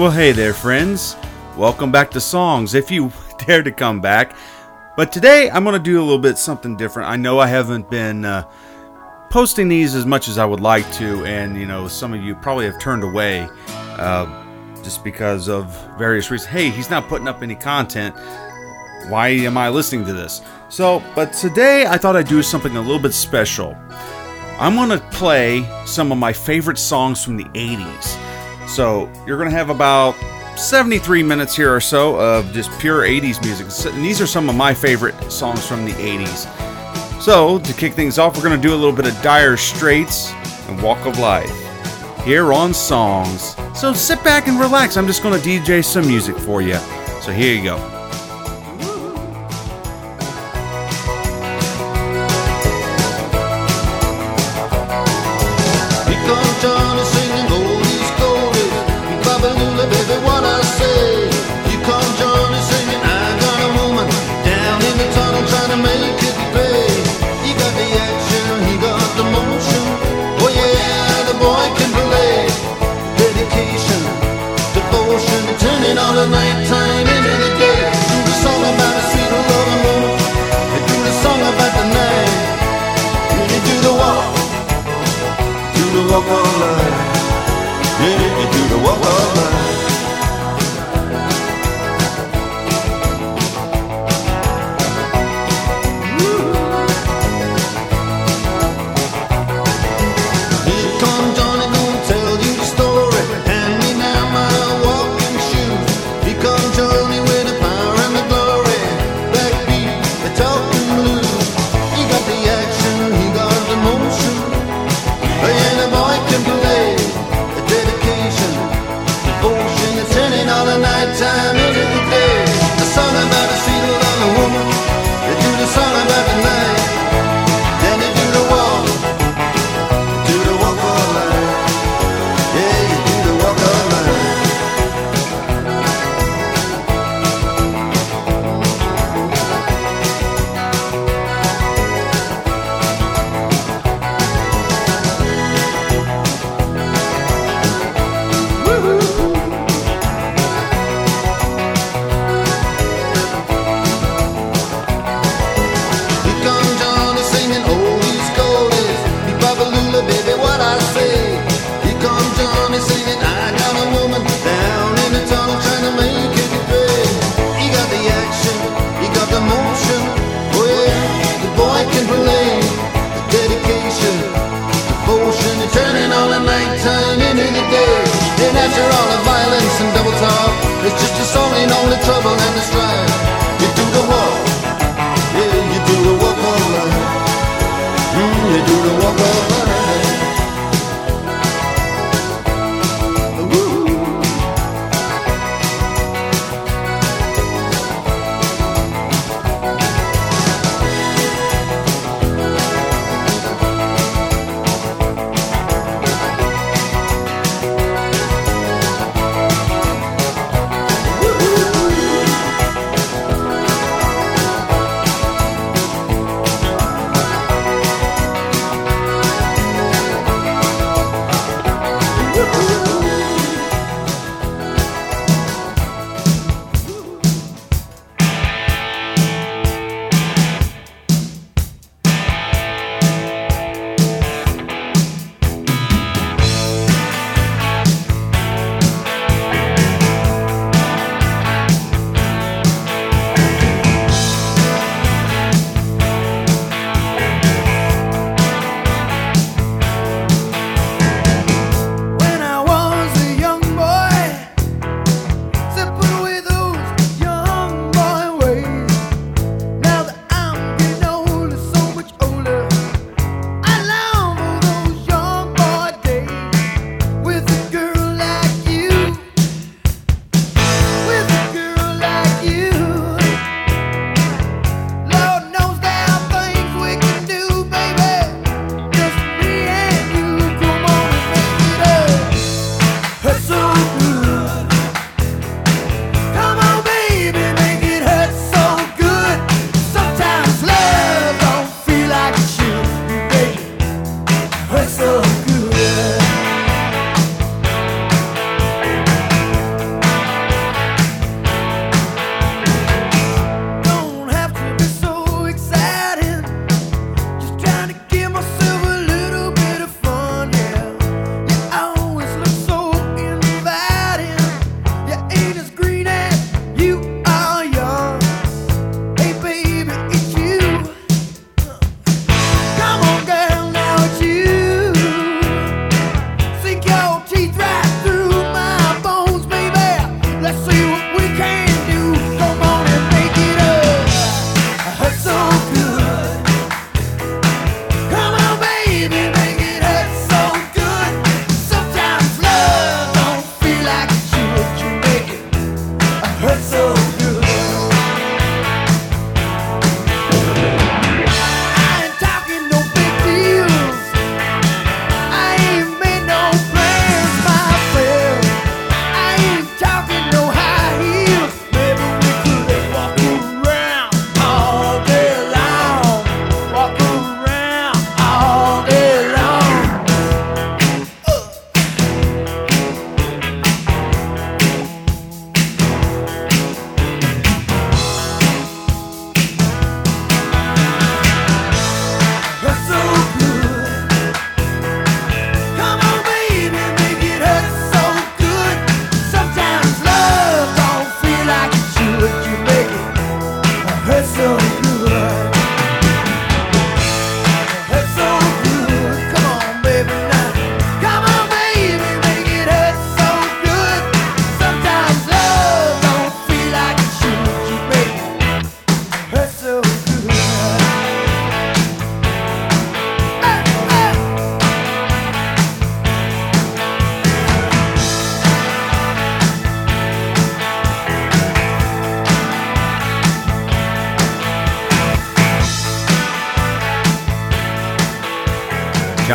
Well, hey there, friends. Welcome back to Songs, if you dare to come back. But today I'm going to do a little bit something different. I know I haven't been uh, posting these as much as I would like to, and you know, some of you probably have turned away uh, just because of various reasons. Hey, he's not putting up any content. Why am I listening to this? So, but today I thought I'd do something a little bit special. I'm going to play some of my favorite songs from the 80s. So you're going to have about 73 minutes here or so of just pure 80s music. And these are some of my favorite songs from the 80s. So to kick things off, we're going to do a little bit of Dire Straits and Walk of Life here on Songs. So sit back and relax. I'm just going to DJ some music for you. So here you go.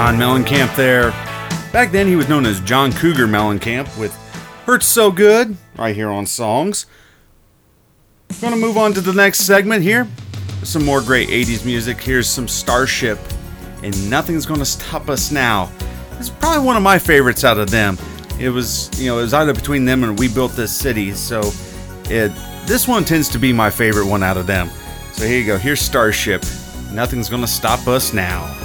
John Mellencamp there. Back then, he was known as John Cougar Mellencamp with Hurts So Good right here on Songs. Gonna move on to the next segment here. Some more great 80s music. Here's some Starship and Nothing's Gonna Stop Us Now. It's probably one of my favorites out of them. It was, you know, it was either between them and We Built This City, so it this one tends to be my favorite one out of them. So here you go. Here's Starship. Nothing's gonna stop us now.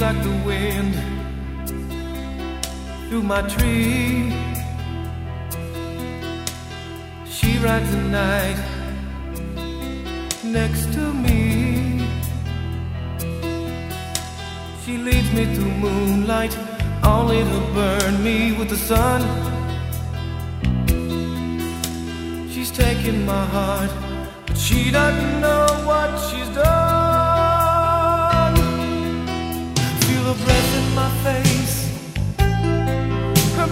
like the wind through my tree. She rides the night next to me. She leads me through moonlight, only to burn me with the sun. She's taking my heart, but she doesn't know what she's done.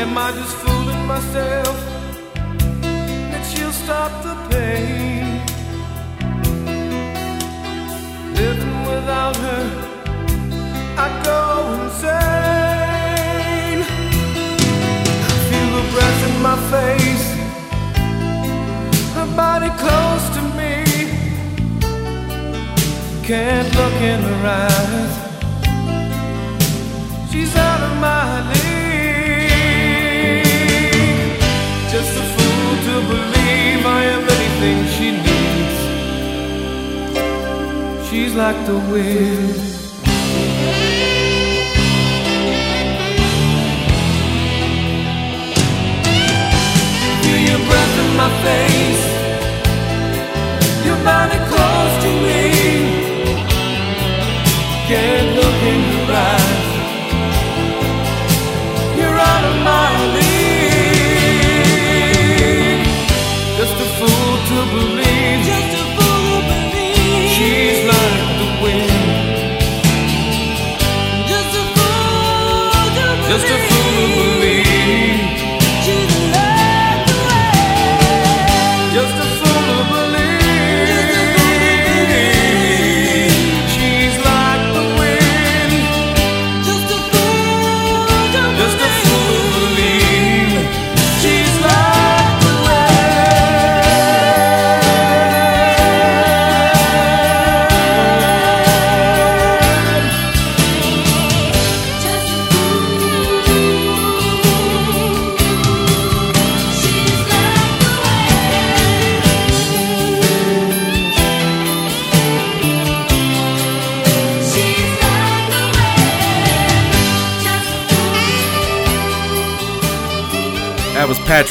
Am I just fooling myself that she'll stop the pain? Living without her, I go insane. I Feel the breath in my face her body close to me. Can't look in her eyes. She's out of my league. I anything she needs. She's like the wind. Feel your breath in my face.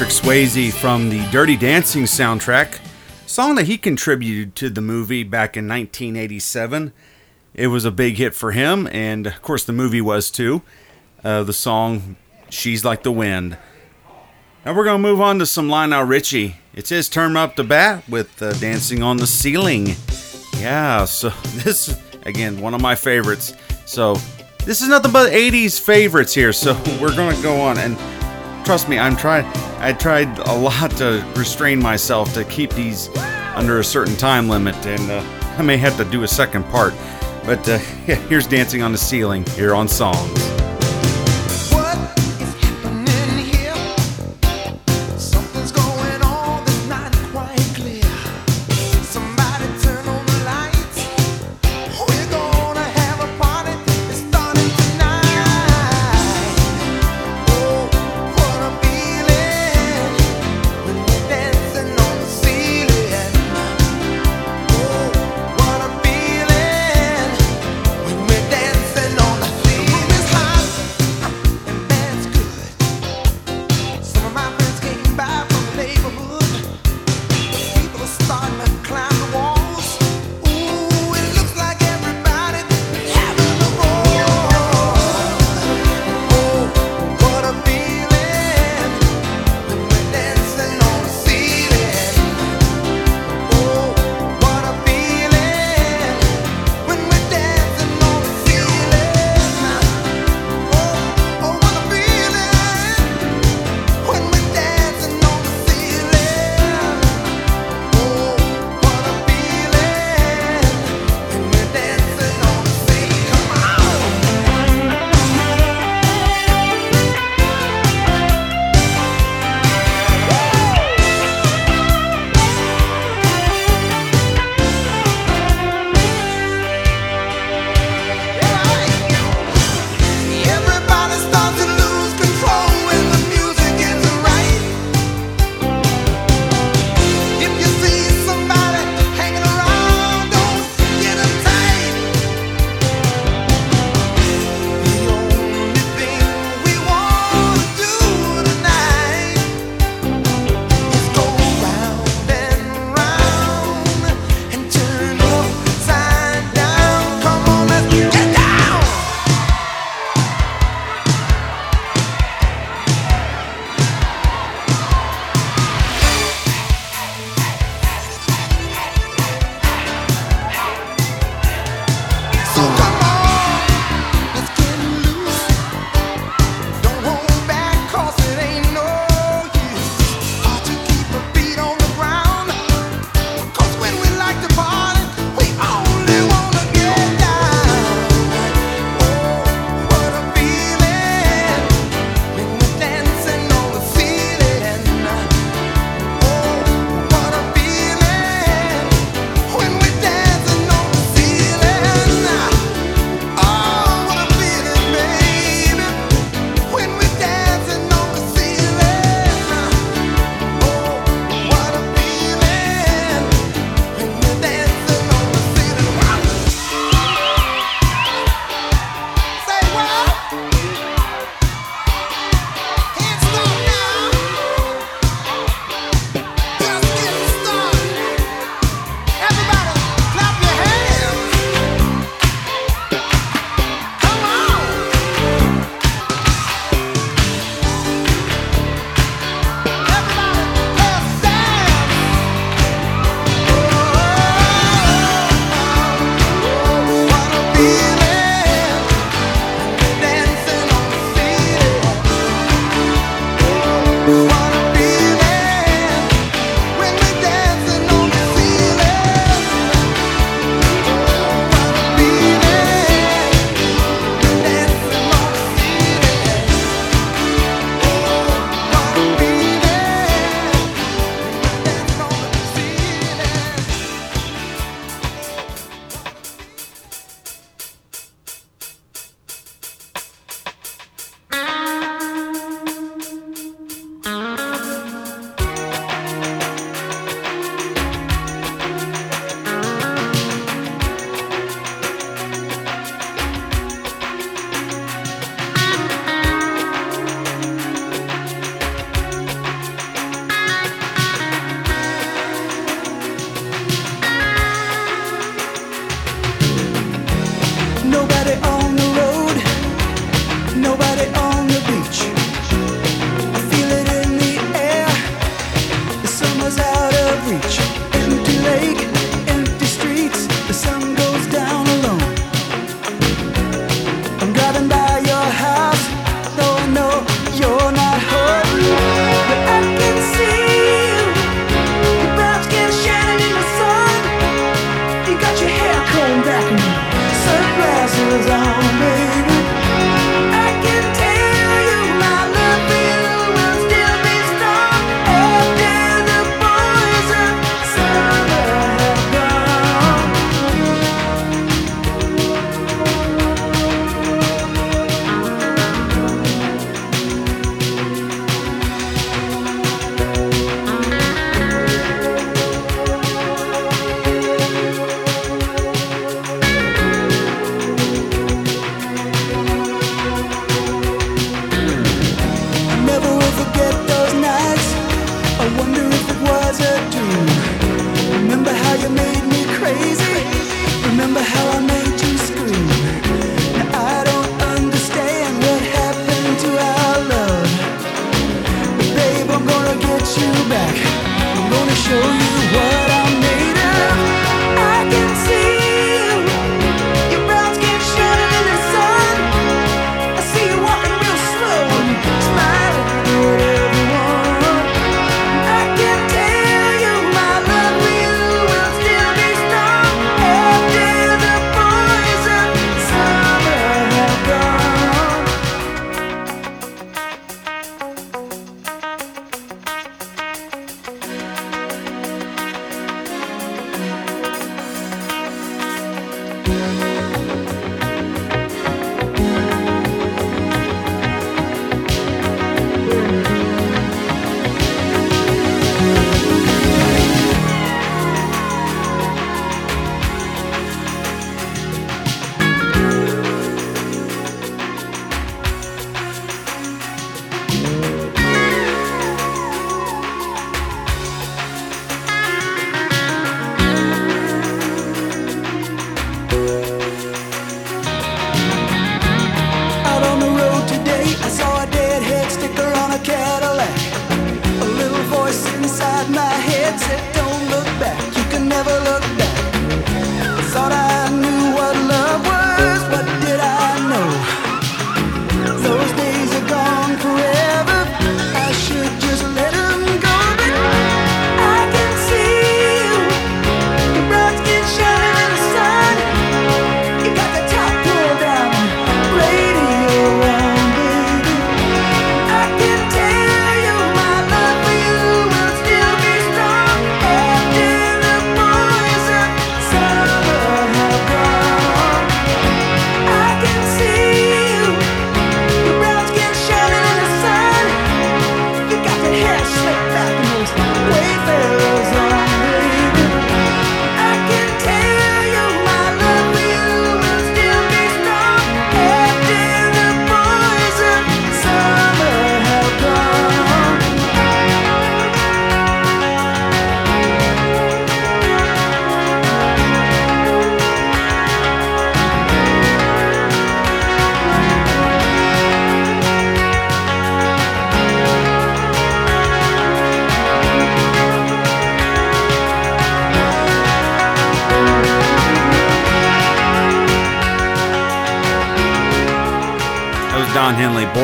Patrick Swayze from the Dirty Dancing soundtrack, song that he contributed to the movie back in 1987. It was a big hit for him, and of course the movie was too. Uh, the song "She's Like the Wind." Now we're gonna move on to some Lionel Richie. It's his turn up to bat with uh, "Dancing on the Ceiling." Yeah, so this again one of my favorites. So this is nothing but 80s favorites here. So we're gonna go on and trust me, I'm trying. I tried a lot to restrain myself to keep these under a certain time limit, and uh, I may have to do a second part. But uh, yeah, here's "Dancing on the Ceiling" here on Songs.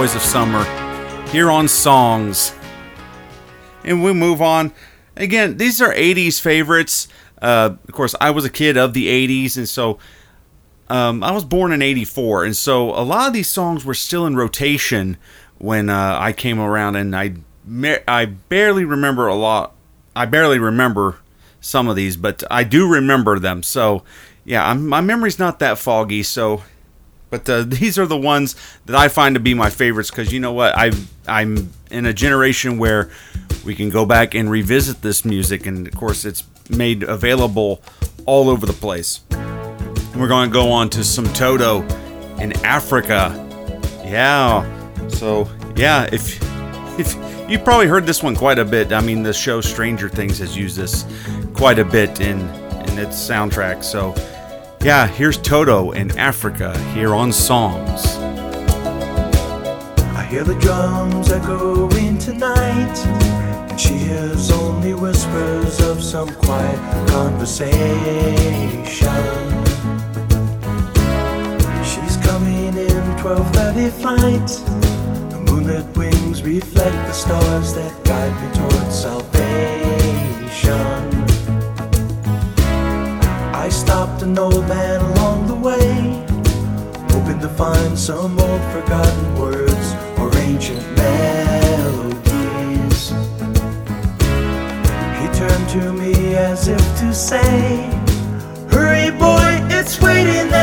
Of Summer, here on Songs. And we move on. Again, these are 80s favorites. Uh, of course, I was a kid of the 80s, and so um, I was born in 84. And so a lot of these songs were still in rotation when uh, I came around, and I, I barely remember a lot. I barely remember some of these, but I do remember them. So, yeah, I'm, my memory's not that foggy. So, but uh, these are the ones that I find to be my favorites because you know what? I I'm in a generation where we can go back and revisit this music, and of course, it's made available all over the place. We're going to go on to some Toto in Africa. Yeah. So yeah, if if you probably heard this one quite a bit. I mean, the show Stranger Things has used this quite a bit in in its soundtrack. So yeah, here's Toto in Africa here on Songs. I hear the drums echoing tonight, and she hears only whispers of some quiet conversation. She's coming in 12:30 flight. The moonlit wings reflect the stars that guide me towards salvation. Stopped an old man along the way, hoping to find some old forgotten words or ancient melodies. He turned to me as if to say, Hurry, boy, it's waiting there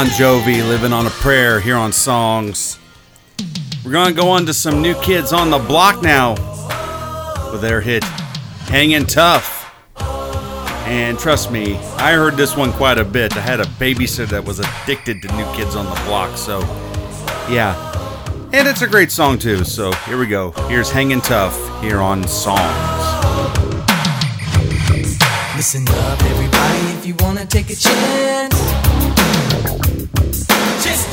Bon Jovi living on a prayer here on Songs. We're going to go on to some new kids on the block now with their hit Hanging Tough. And trust me, I heard this one quite a bit. I had a babysitter that was addicted to New Kids on the Block, so yeah. And it's a great song too, so here we go. Here's Hanging Tough here on Songs. Listen up, everybody, if you wanna take a chance.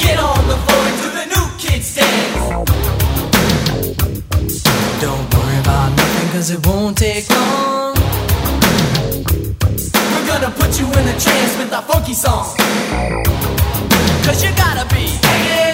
Get on the floor and do the new kids dance. Don't worry about nothing, cause it won't take long. We're gonna put you in a trance with our funky song. Cause you gotta be hanging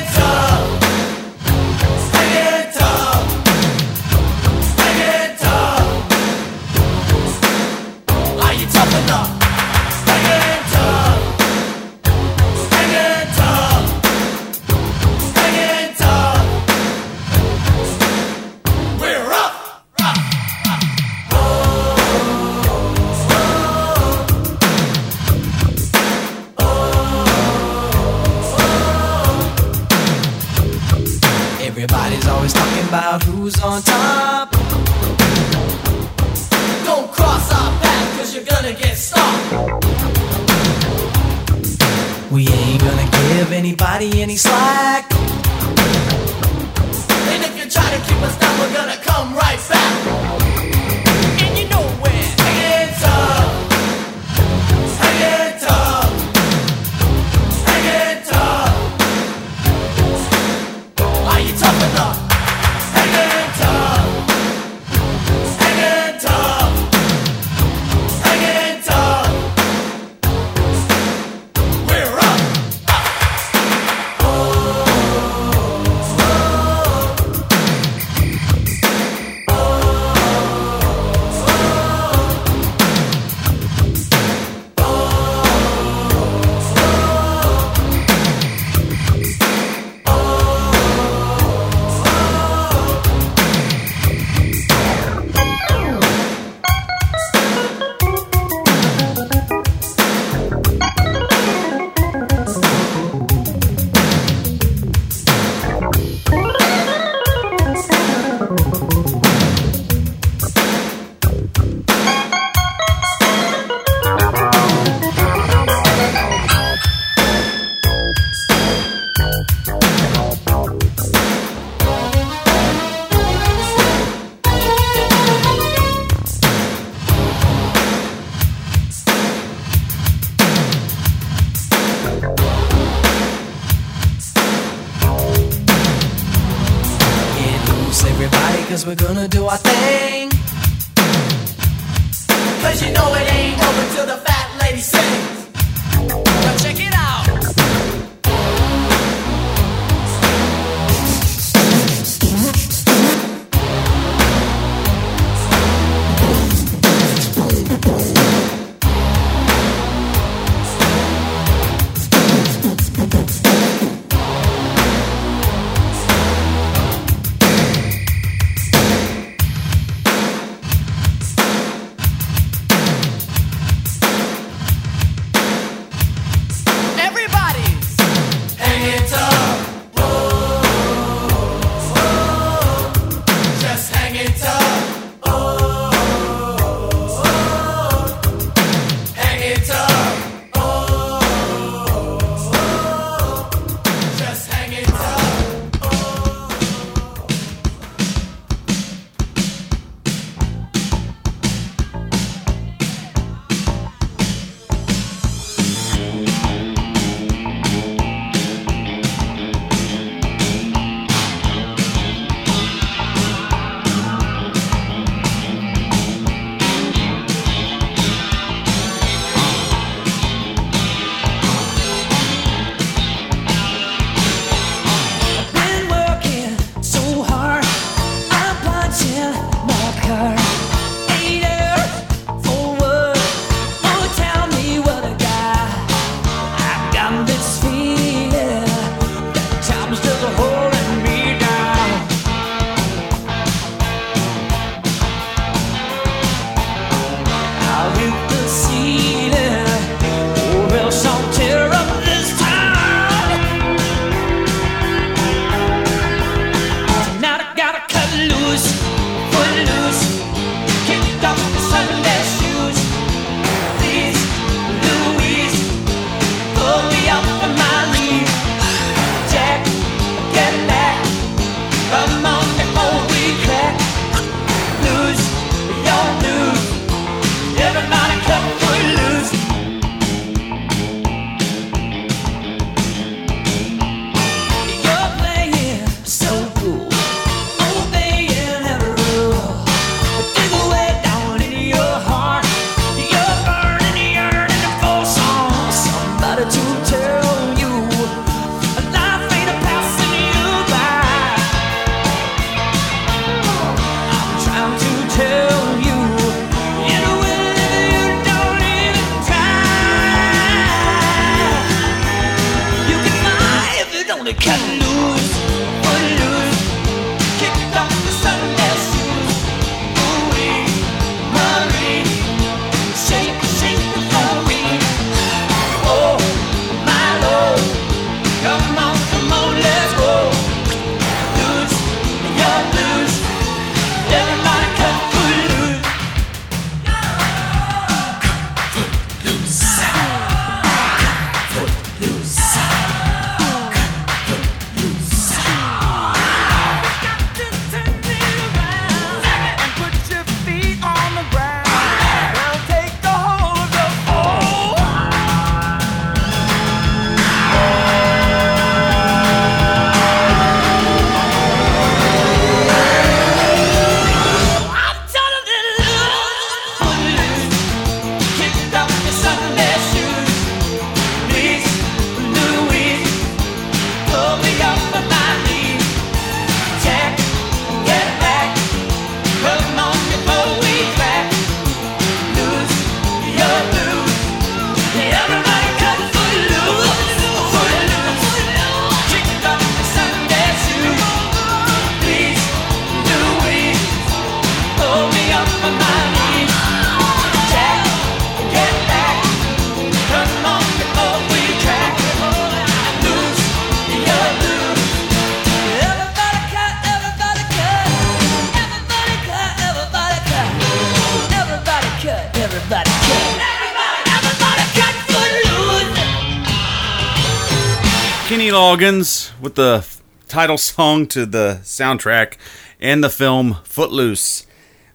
Loggins with the title song to the soundtrack and the film Footloose.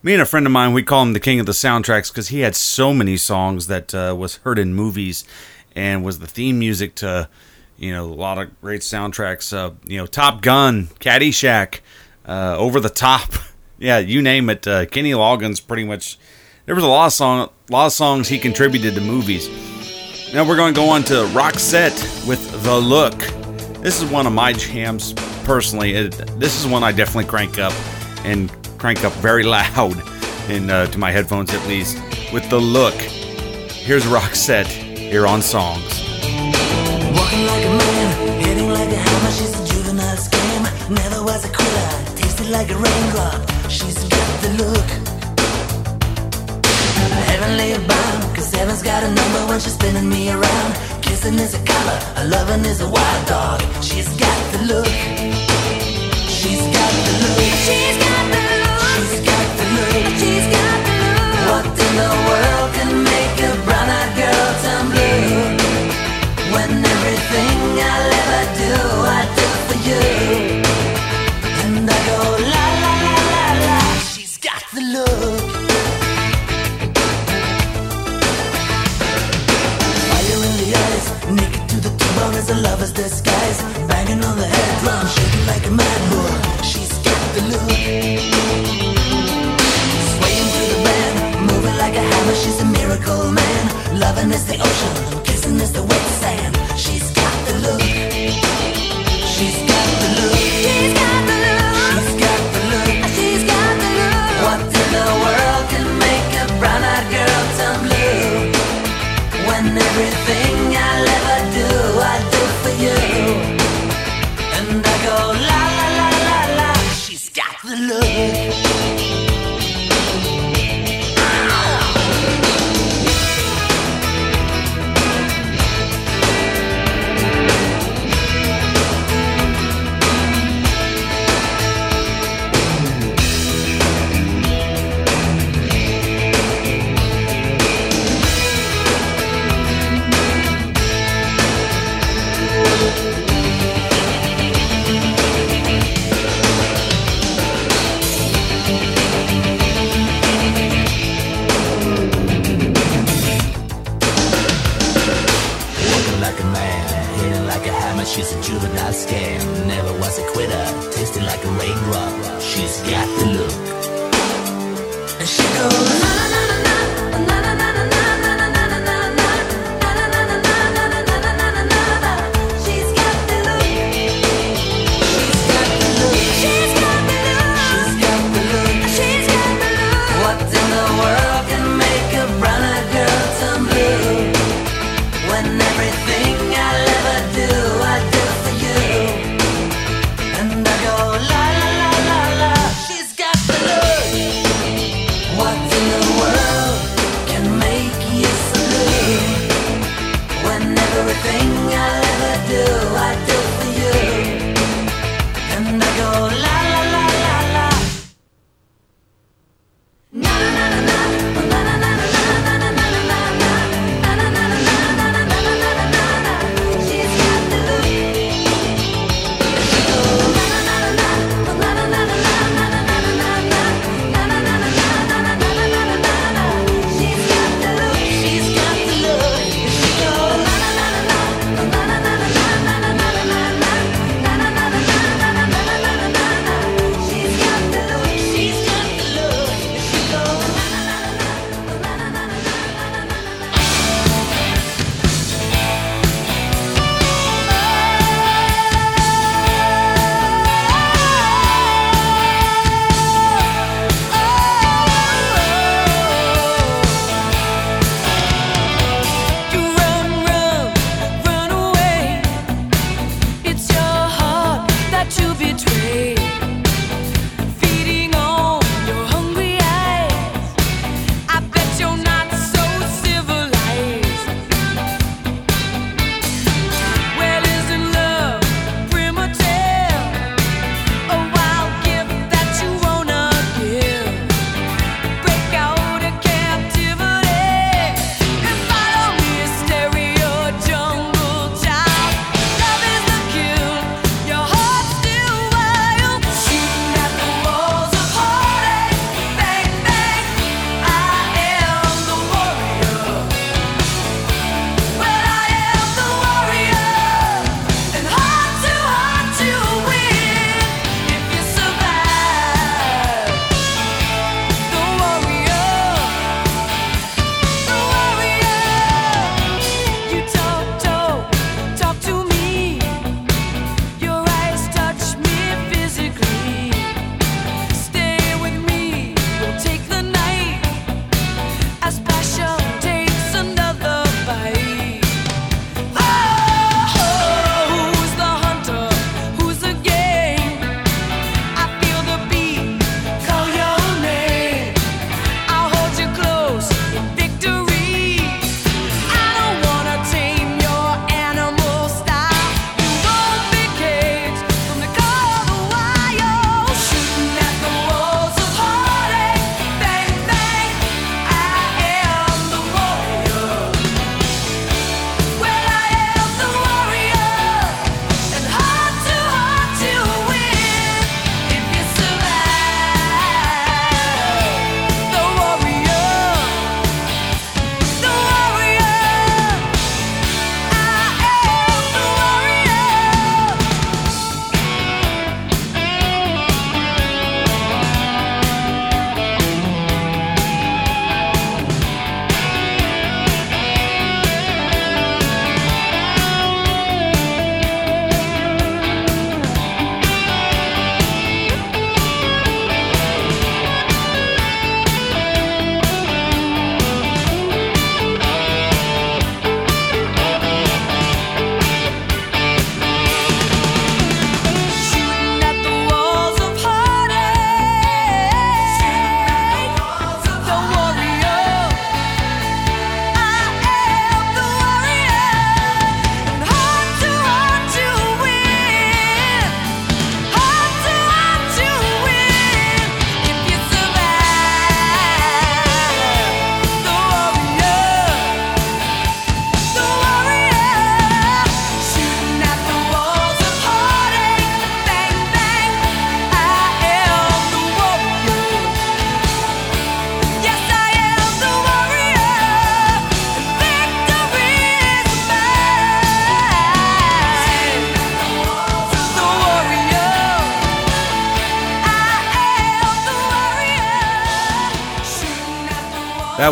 Me and a friend of mine, we call him the king of the soundtracks because he had so many songs that uh, was heard in movies and was the theme music to, you know, a lot of great soundtracks. Uh, you know, Top Gun, Caddyshack, uh, Over the Top. Yeah, you name it. Uh, Kenny Loggins pretty much. There was a lot of song, a lot of songs he contributed to movies. Now we're going to go on to Roxette with The Look. This is one of my jams personally. It, this is one I definitely crank up and crank up very loud in uh, to my headphones at least with The Look. Here's Roxette here on Songs. Walking like a man, hitting like a hammer. She's a juvenile scam. Never was a quitter, tasted like a raindrop. She's got the look. Heavenly bound, cause heaven's got a number when she's spinning me around. Kissing is a color, a loving is a wild dog. She's got the look.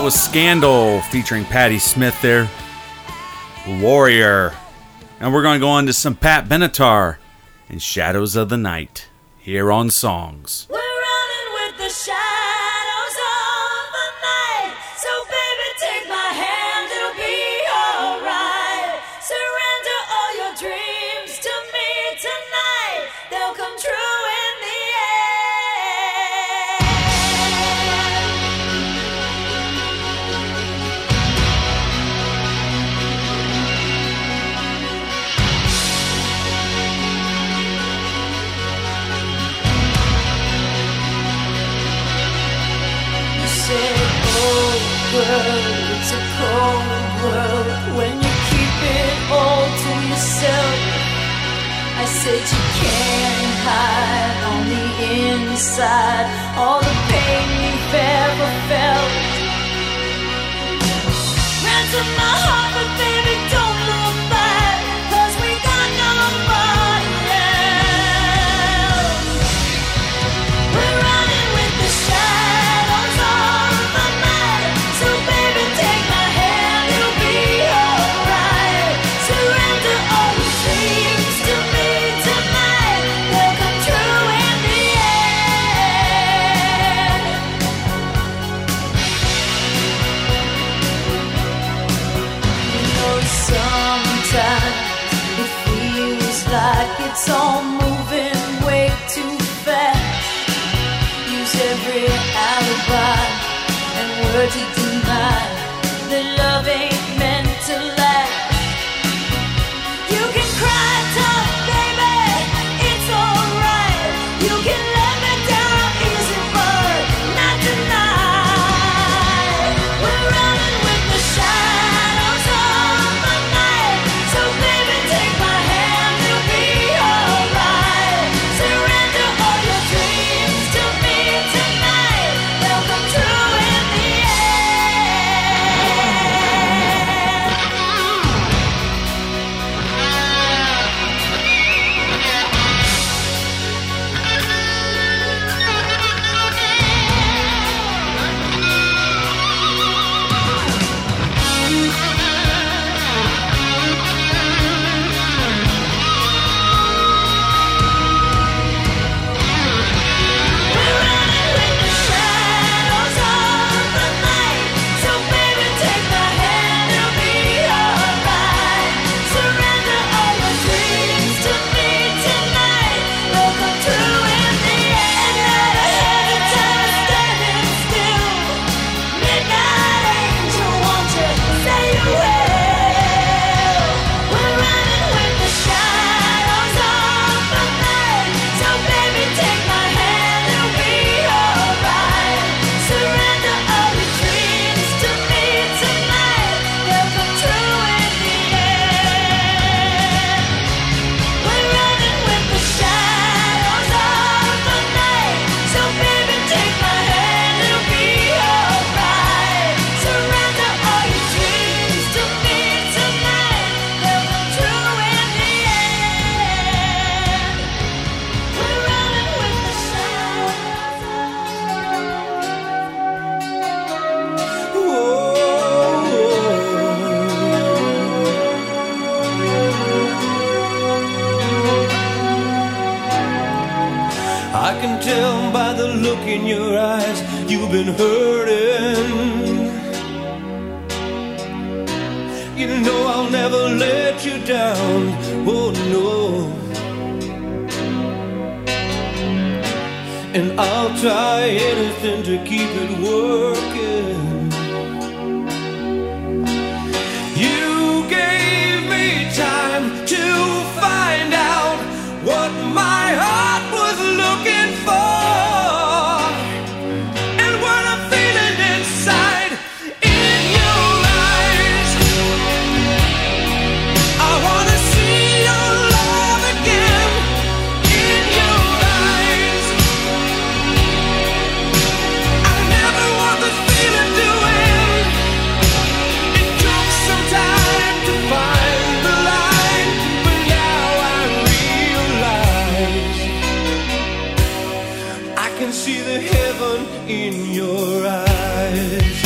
was Scandal featuring Patty Smyth there. Warrior. And we're going to go on to some Pat Benatar and Shadows of the Night here on Songs. that you can't hide on the inside. All the pain you've ever felt. Ransom my heart. in your eyes.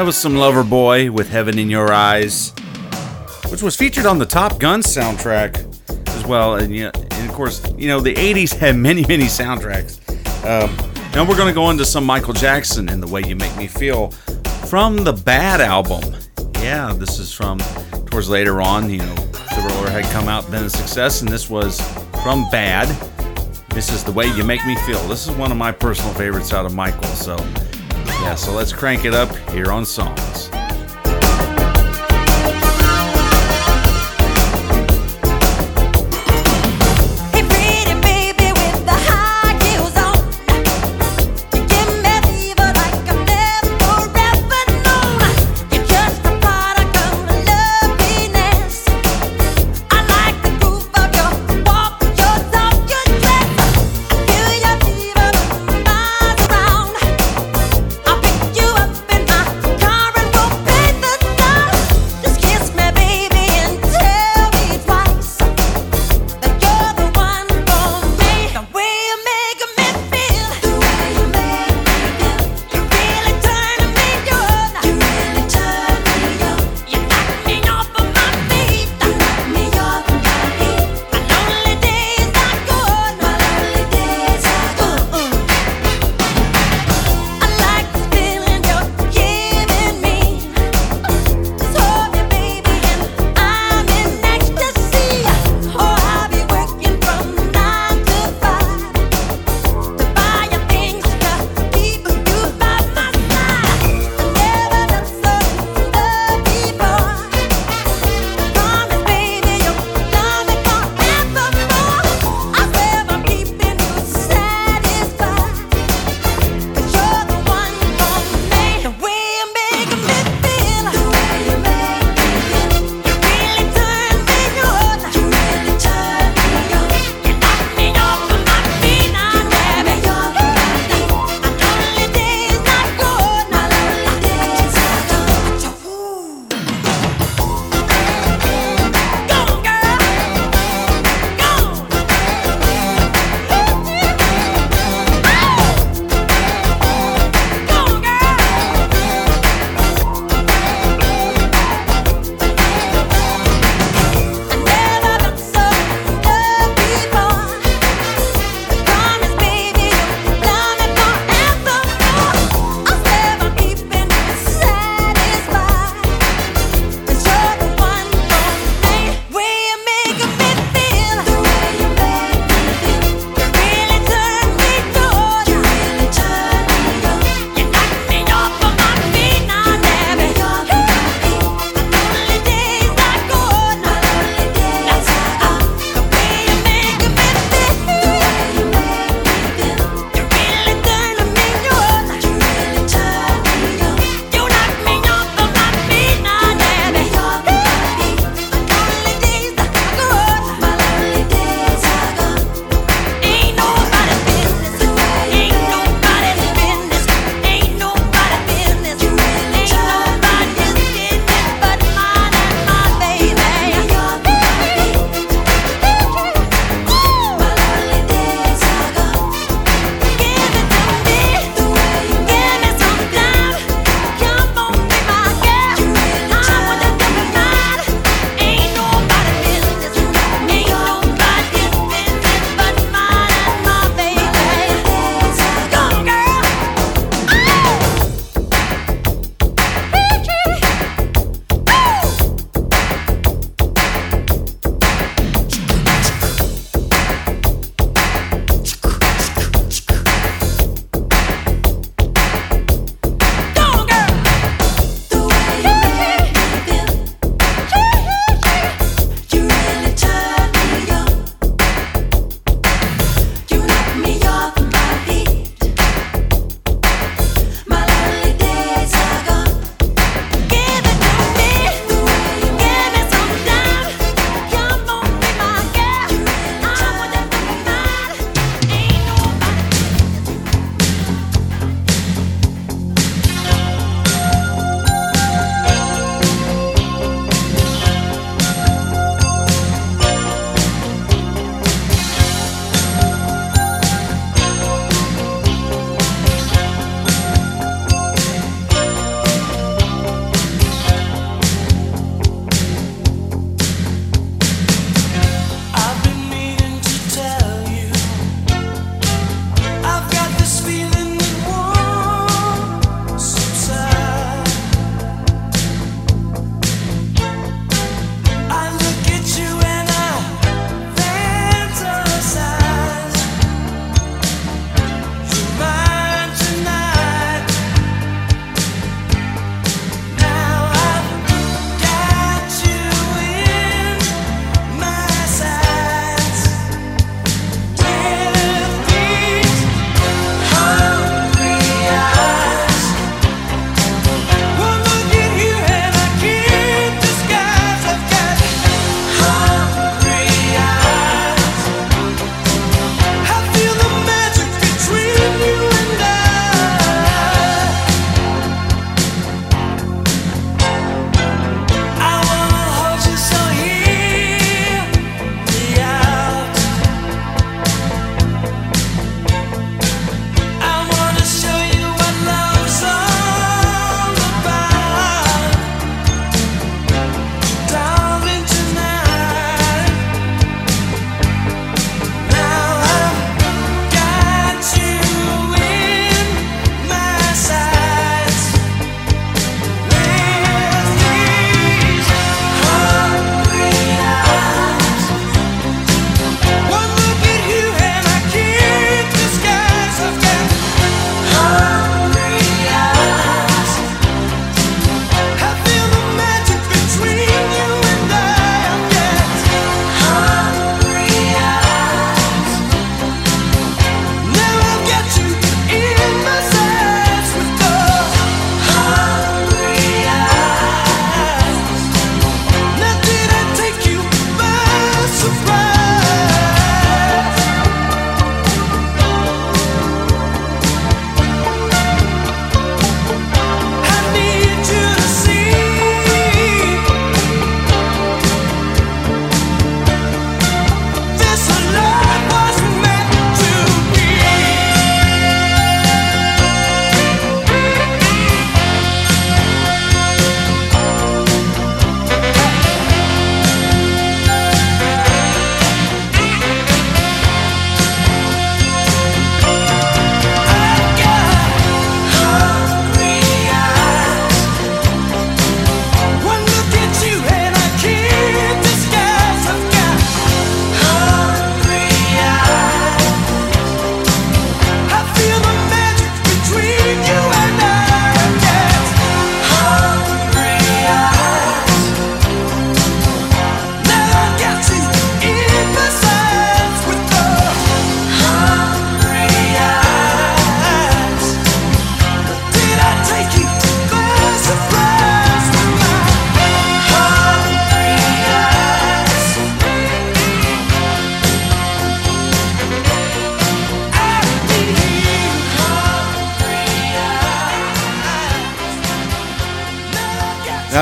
That was some Loverboy with Heaven in Your Eyes, which was featured on the Top Gun soundtrack as well. And, and of course, you know, the 80s had many, many soundtracks. Um, now we're going to go into some Michael Jackson and the way you make me feel from the Bad album. Yeah, this is from towards later on. You know, Thriller had come out, been a success, and this was from Bad. This is the way you make me feel. This is one of my personal favorites out of Michael. So yeah, so let's crank it up here on Songs.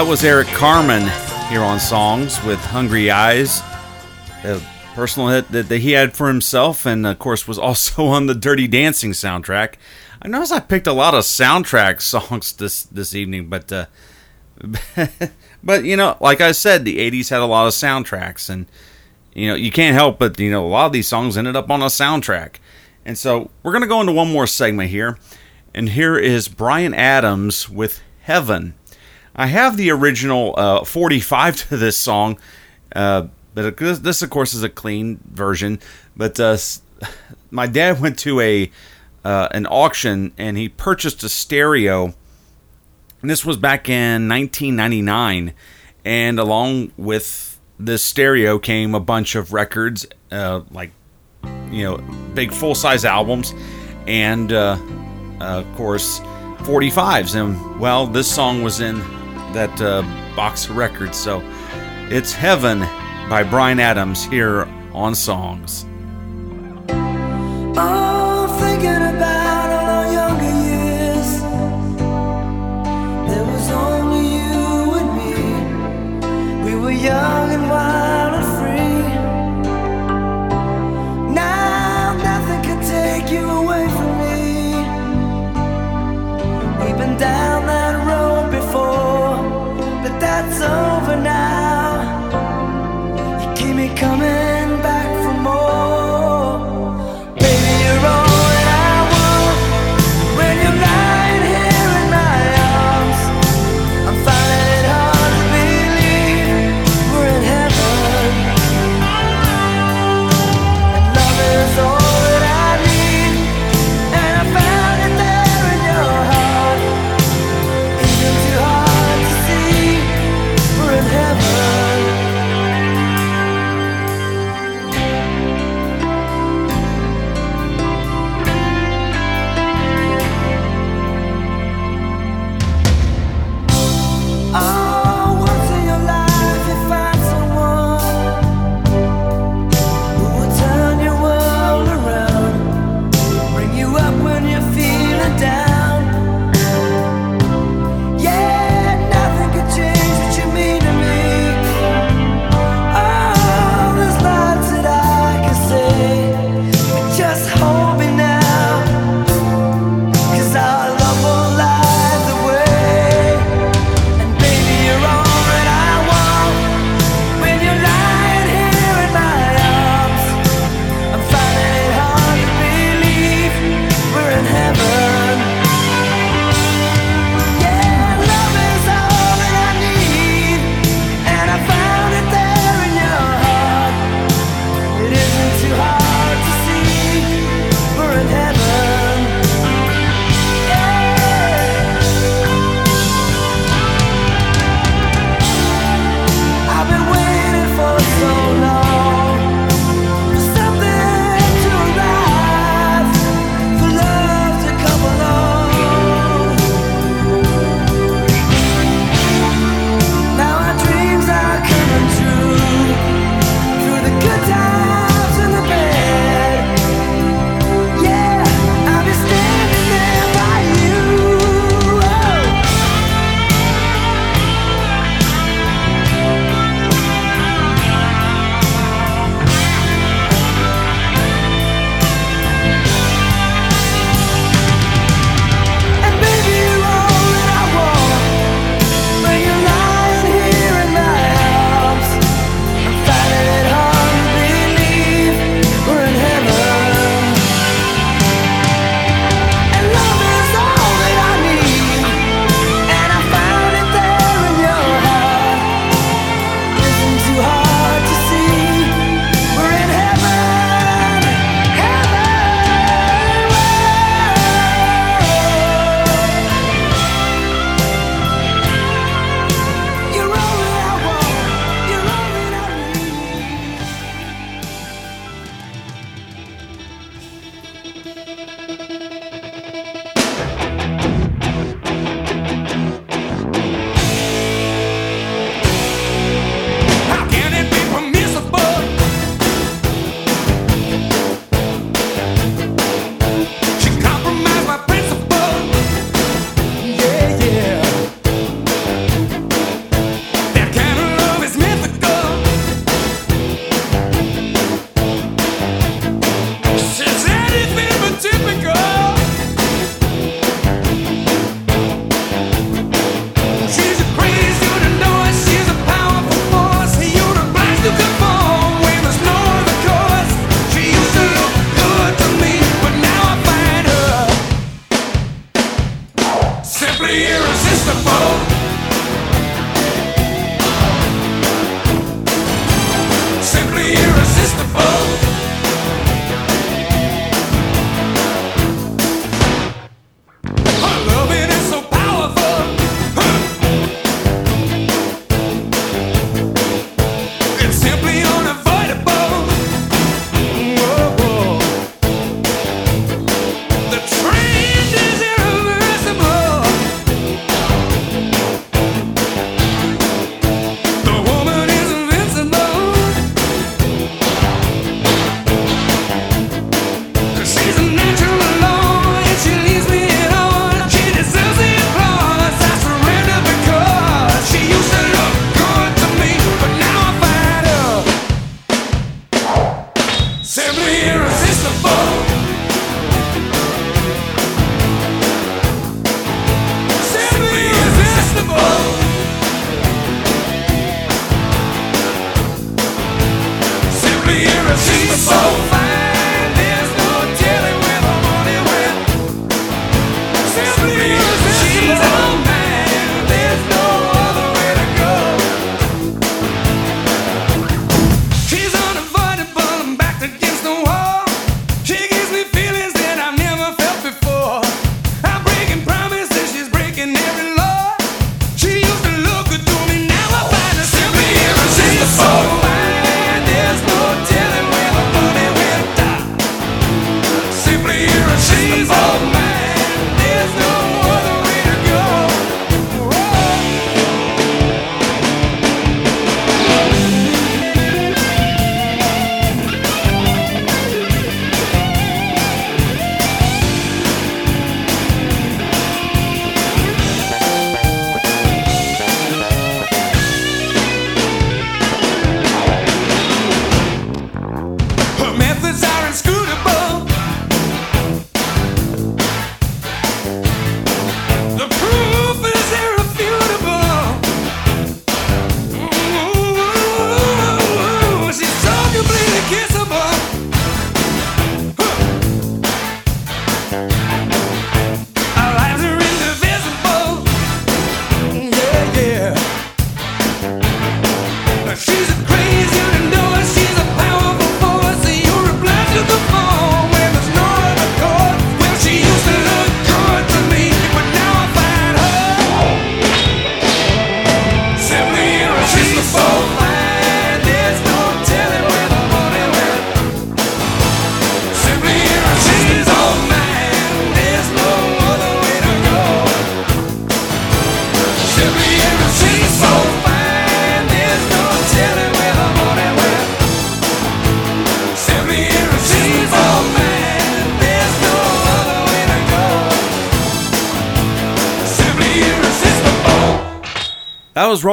Was Eric Carmen here on Songs with Hungry Eyes, a personal hit that, he had for himself, and of course was also on the Dirty Dancing soundtrack. I noticed I picked a lot of soundtrack songs this this evening, but uh, but you know, like I said, the '80s had a lot of soundtracks, and you know you can't help but you know a lot of these songs ended up on a soundtrack. And so we're gonna go into one more segment here, and here is Bryan Adams with Heaven. I have the original uh, 45 to this song, uh, but this, this, of course, is a clean version. But uh, my dad went to a uh, an auction and he purchased a stereo. And this was back in 1999, and along with this stereo came a bunch of records, uh, like you know, big full size albums, and uh, of course 45s. And well, this song was in that uh, box of records. So it's Heaven by Bryan Adams here on Songs. Oh, thinking about all our younger years. There was only you and me. We were young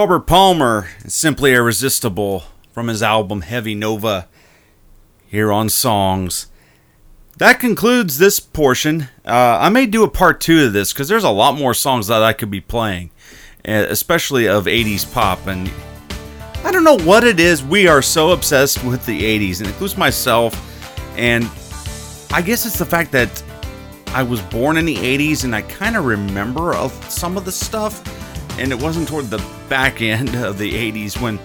Robert Palmer, is Simply Irresistible, from his album Heavy Nova, here on Songs. That concludes this portion. Uh, I may do a part two of this because there's a lot more songs that I could be playing, uh, especially of 80s pop. And I don't know what it is. We are so obsessed with the 80s, and includes myself. And I guess it's the fact that I was born in the 80s and I kind of remember of some of the stuff. And it wasn't toward the back end of the 80s when,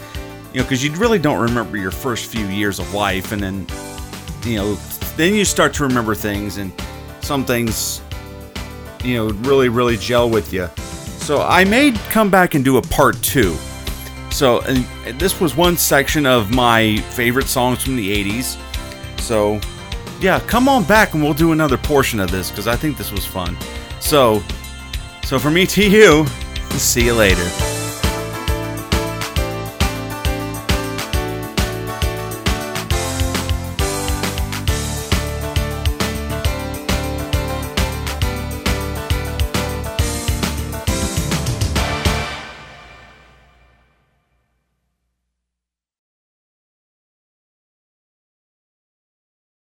you know, because you really don't remember your first few years of life. And then, you know, then you start to remember things and some things, you know, really, really gel with you. So I may come back and do a part two. So, and this was one section of my favorite songs from the 80s. So, yeah, come on back and we'll do another portion of this because I think this was fun. So, so from me to you, see you later.